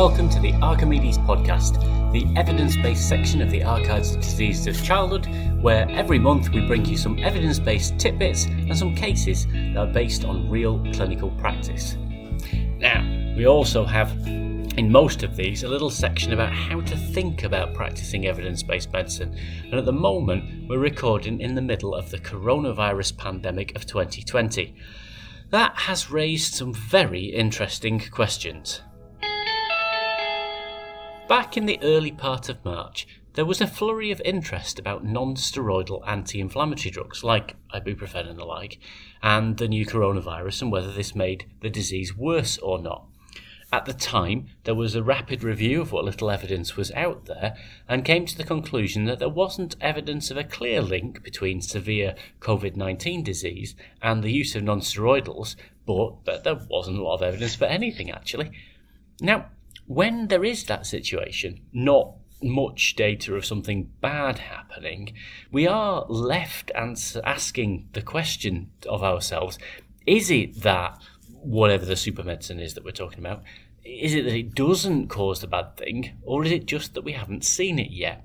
welcome to the Archimedes podcast, the evidence based section of the Archives of Diseases of Childhood, where every month we bring you some evidence based tidbits and some cases that are based on real clinical practice. Now, we also have in most of these a little section about how to think about practicing evidence based medicine, and at the moment we're recording in the middle of the coronavirus pandemic of 2020. That has raised some very interesting questions. Back in the early part of March, there was a flurry of interest about non steroidal anti inflammatory drugs like ibuprofen and the like, and the new coronavirus and whether this made the disease worse or not. At the time, there was a rapid review of what little evidence was out there and came to the conclusion that there wasn't evidence of a clear link between severe COVID 19 disease and the use of non steroidals, but, but there wasn't a lot of evidence for anything actually. Now, when there is that situation, not much data of something bad happening, we are left ans- asking the question of ourselves is it that whatever the super medicine is that we're talking about, is it that it doesn't cause the bad thing, or is it just that we haven't seen it yet?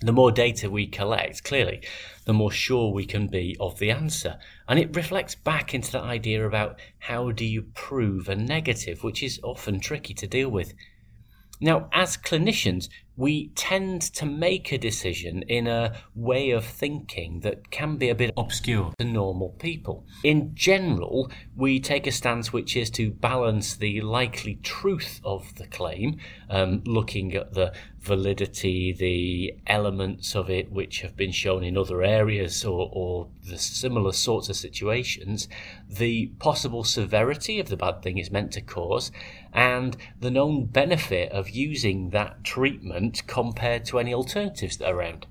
The more data we collect, clearly, the more sure we can be of the answer. And it reflects back into that idea about how do you prove a negative, which is often tricky to deal with. Now, as clinicians, we tend to make a decision in a way of thinking that can be a bit obscure to normal people. In general, we take a stance which is to balance the likely truth of the claim, um, looking at the validity, the elements of it which have been shown in other areas or, or the similar sorts of situations, the possible severity of the bad thing it's meant to cause, and the known benefit of using that treatment compared to any alternatives that are around.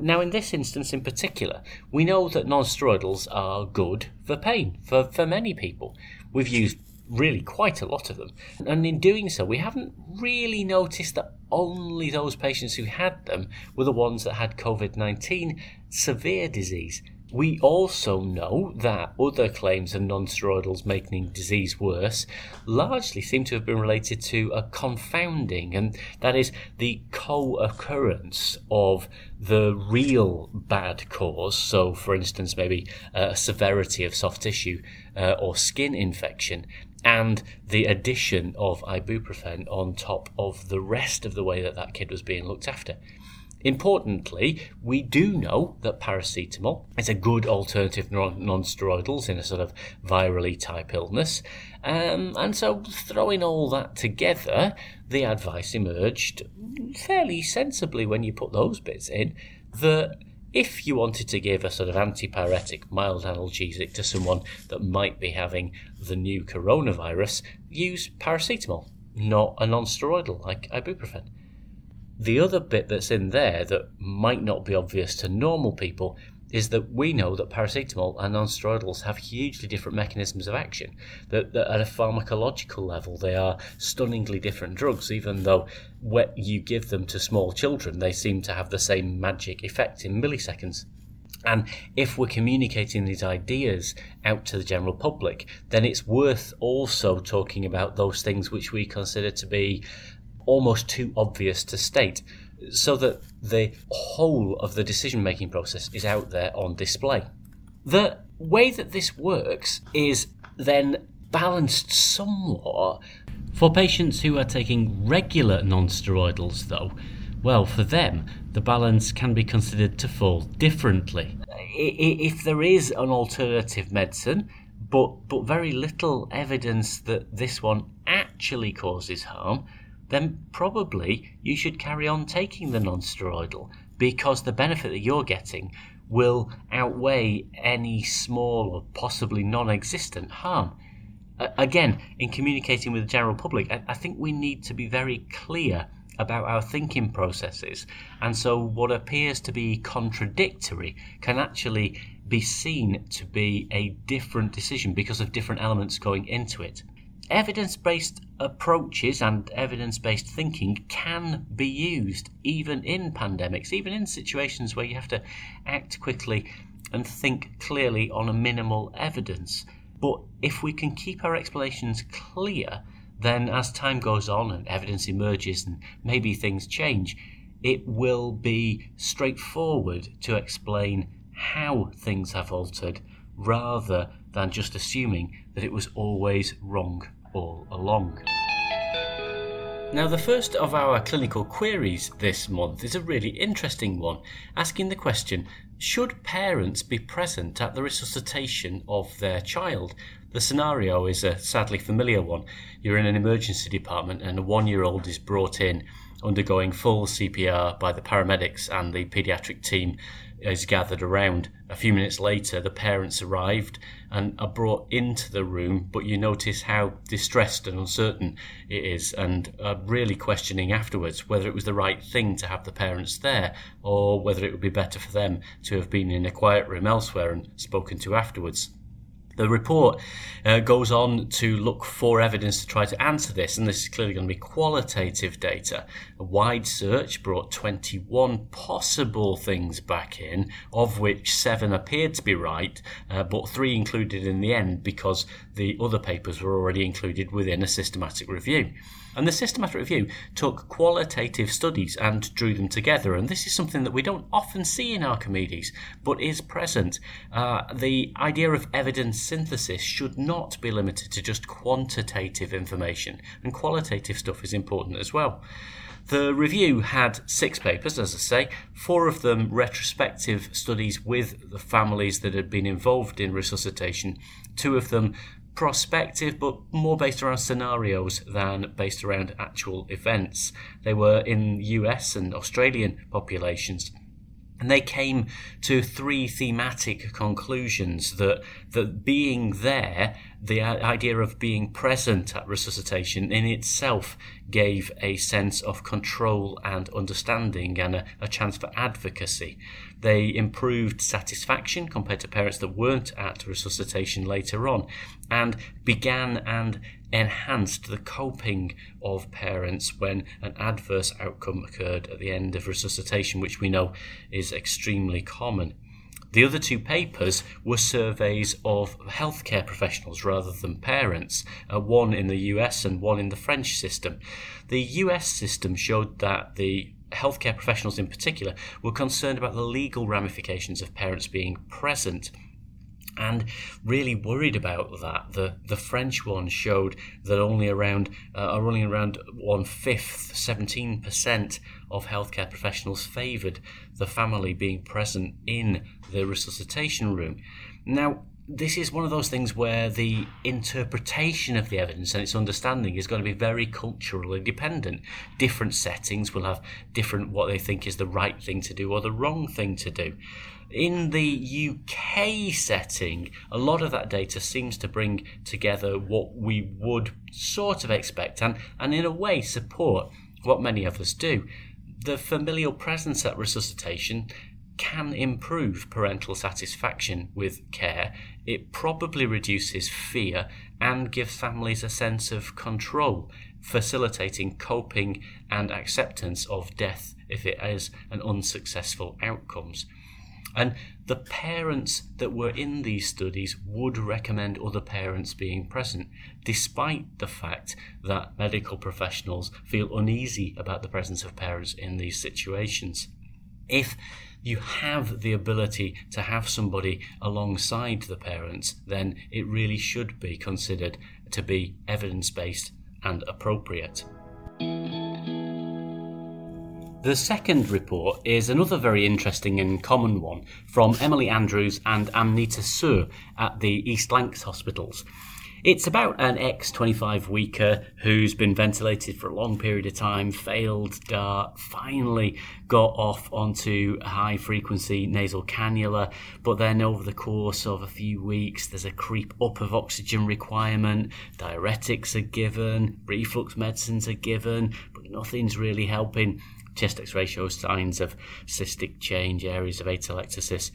Now, in this instance in particular, we know that non steroidals are good for pain for, for many people. We've used really quite a lot of them. And in doing so, we haven't really noticed that only those patients who had them were the ones that had COVID 19 severe disease. We also know that other claims of non-steroidals making disease worse largely seem to have been related to a confounding, and that is the co-occurrence of the real bad cause. So, for instance, maybe a severity of soft tissue uh, or skin infection, and the addition of ibuprofen on top of the rest of the way that that kid was being looked after. Importantly, we do know that paracetamol is a good alternative non steroidals in a sort of virally type illness. Um, and so, throwing all that together, the advice emerged fairly sensibly when you put those bits in that if you wanted to give a sort of antipyretic, mild analgesic to someone that might be having the new coronavirus, use paracetamol, not a non steroidal like ibuprofen. The other bit that's in there that might not be obvious to normal people is that we know that paracetamol and non-steroidals have hugely different mechanisms of action. That, that, at a pharmacological level, they are stunningly different drugs, even though when you give them to small children, they seem to have the same magic effect in milliseconds. And if we're communicating these ideas out to the general public, then it's worth also talking about those things which we consider to be almost too obvious to state so that the whole of the decision making process is out there on display. The way that this works is then balanced somewhat for patients who are taking regular non steroidals, though. Well, for them, the balance can be considered to fall differently. If there is an alternative medicine, but, but very little evidence that this one actually causes harm, then probably you should carry on taking the non-steroidal because the benefit that you're getting will outweigh any small or possibly non-existent harm. Uh, again, in communicating with the general public, I, I think we need to be very clear about our thinking processes. And so, what appears to be contradictory can actually be seen to be a different decision because of different elements going into it evidence based approaches and evidence based thinking can be used even in pandemics, even in situations where you have to act quickly and think clearly on a minimal evidence. But if we can keep our explanations clear, then as time goes on and evidence emerges and maybe things change, it will be straightforward to explain how things have altered rather than just assuming that it was always wrong all along. Now, the first of our clinical queries this month is a really interesting one, asking the question Should parents be present at the resuscitation of their child? The scenario is a sadly familiar one. You're in an emergency department and a one year old is brought in undergoing full CPR by the paramedics and the paediatric team is gathered around. A few minutes later, the parents arrived and are brought into the room, but you notice how distressed and uncertain it is, and are really questioning afterwards whether it was the right thing to have the parents there or whether it would be better for them to have been in a quiet room elsewhere and spoken to afterwards. The report uh, goes on to look for evidence to try to answer this, and this is clearly going to be qualitative data. A wide search brought 21 possible things back in, of which seven appeared to be right, uh, but three included in the end because the other papers were already included within a systematic review. And the systematic review took qualitative studies and drew them together. And this is something that we don't often see in Archimedes, but is present. Uh, the idea of evidence synthesis should not be limited to just quantitative information, and qualitative stuff is important as well. The review had six papers, as I say, four of them retrospective studies with the families that had been involved in resuscitation, two of them prospective, but more based around scenarios than based around actual events. They were in US and Australian populations. And they came to three thematic conclusions that, that being there, the idea of being present at resuscitation in itself gave a sense of control and understanding and a, a chance for advocacy. They improved satisfaction compared to parents that weren't at resuscitation later on and began and enhanced the coping of parents when an adverse outcome occurred at the end of resuscitation, which we know is extremely common. The other two papers were surveys of healthcare professionals rather than parents, uh, one in the US and one in the French system. The US system showed that the healthcare professionals in particular were concerned about the legal ramifications of parents being present and really worried about that. The the French one showed that only around uh, only around one fifth, seventeen percent of healthcare professionals favoured the family being present in the resuscitation room. Now, this is one of those things where the interpretation of the evidence and its understanding is going to be very culturally dependent. Different settings will have different what they think is the right thing to do or the wrong thing to do. In the UK setting, a lot of that data seems to bring together what we would sort of expect and, and in a way support what many of us do. The familial presence at resuscitation can improve parental satisfaction with care. It probably reduces fear and gives families a sense of control, facilitating coping and acceptance of death if it is an unsuccessful outcomes. And the parents that were in these studies would recommend other parents being present, despite the fact that medical professionals feel uneasy about the presence of parents in these situations. If you have the ability to have somebody alongside the parents, then it really should be considered to be evidence based and appropriate. The second report is another very interesting and common one from Emily Andrews and Amnita Sur at the East Lancs hospitals. It's about an ex 25 weeker who's been ventilated for a long period of time, failed DART, finally got off onto high frequency nasal cannula, but then over the course of a few weeks, there's a creep up of oxygen requirement, diuretics are given, reflux medicines are given, but nothing's really helping. Chest x ray shows signs of cystic change, areas of atelectasis,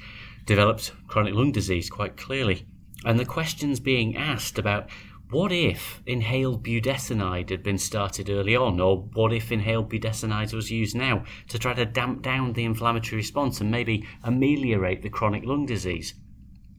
developed chronic lung disease quite clearly. And the questions being asked about what if inhaled budesonide had been started early on, or what if inhaled budesonide was used now to try to damp down the inflammatory response and maybe ameliorate the chronic lung disease?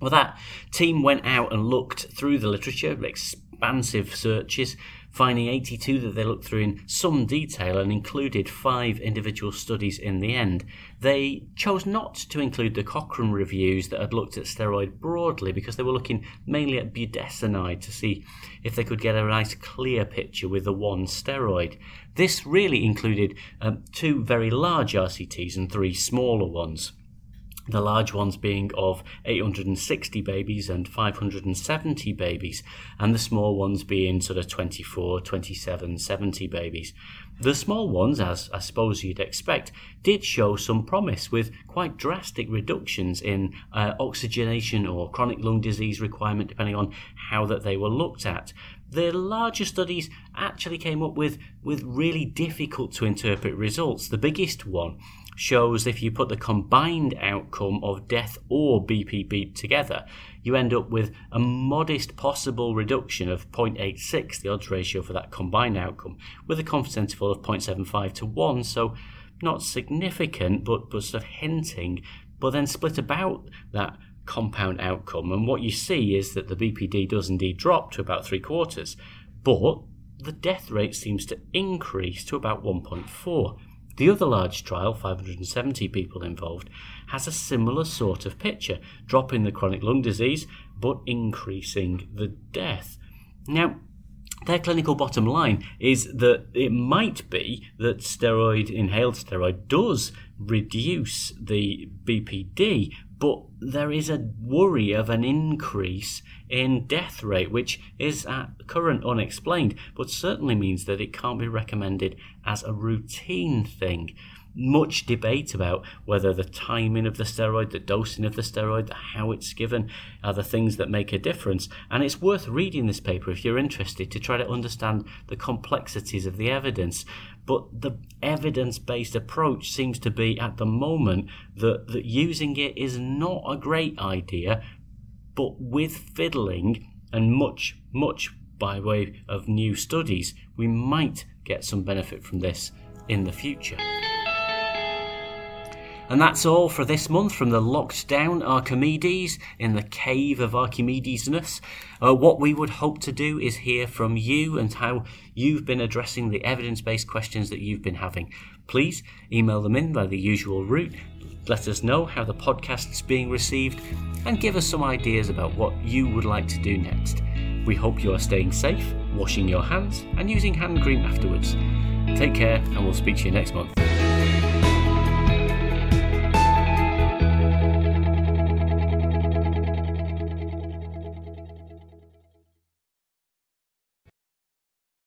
Well, that team went out and looked through the literature, expansive searches, finding 82 that they looked through in some detail and included five individual studies in the end. They chose not to include the Cochrane reviews that had looked at steroid broadly because they were looking mainly at budesonide to see if they could get a nice clear picture with the one steroid. This really included um, two very large RCTs and three smaller ones the large ones being of 860 babies and 570 babies, and the small ones being sort of 24, 27, 70 babies. The small ones, as I suppose you'd expect, did show some promise with quite drastic reductions in uh, oxygenation or chronic lung disease requirement, depending on how that they were looked at. The larger studies actually came up with, with really difficult to interpret results. The biggest one shows if you put the combined outcome of death or BPD together, you end up with a modest possible reduction of 0.86, the odds ratio for that combined outcome, with a confidence interval of 0.75 to 1, so not significant, but, but sort of hinting, but then split about that compound outcome. And what you see is that the BPD does indeed drop to about three quarters, but the death rate seems to increase to about 1.4. The other large trial, 570 people involved, has a similar sort of picture, dropping the chronic lung disease but increasing the death. Now, their clinical bottom line is that it might be that steroid, inhaled steroid, does reduce the BPD, but there is a worry of an increase in death rate, which is at current unexplained, but certainly means that it can't be recommended as a routine thing much debate about whether the timing of the steroid, the dosing of the steroid, how it's given are the things that make a difference. And it's worth reading this paper if you're interested to try to understand the complexities of the evidence. But the evidence based approach seems to be at the moment that, that using it is not a great idea, but with fiddling and much, much by way of new studies, we might get some benefit from this in the future. And that's all for this month from the locked down Archimedes in the cave of Archimedesness. Uh, what we would hope to do is hear from you and how you've been addressing the evidence based questions that you've been having. Please email them in by the usual route. Let us know how the podcast's being received and give us some ideas about what you would like to do next. We hope you are staying safe, washing your hands, and using hand cream afterwards. Take care, and we'll speak to you next month.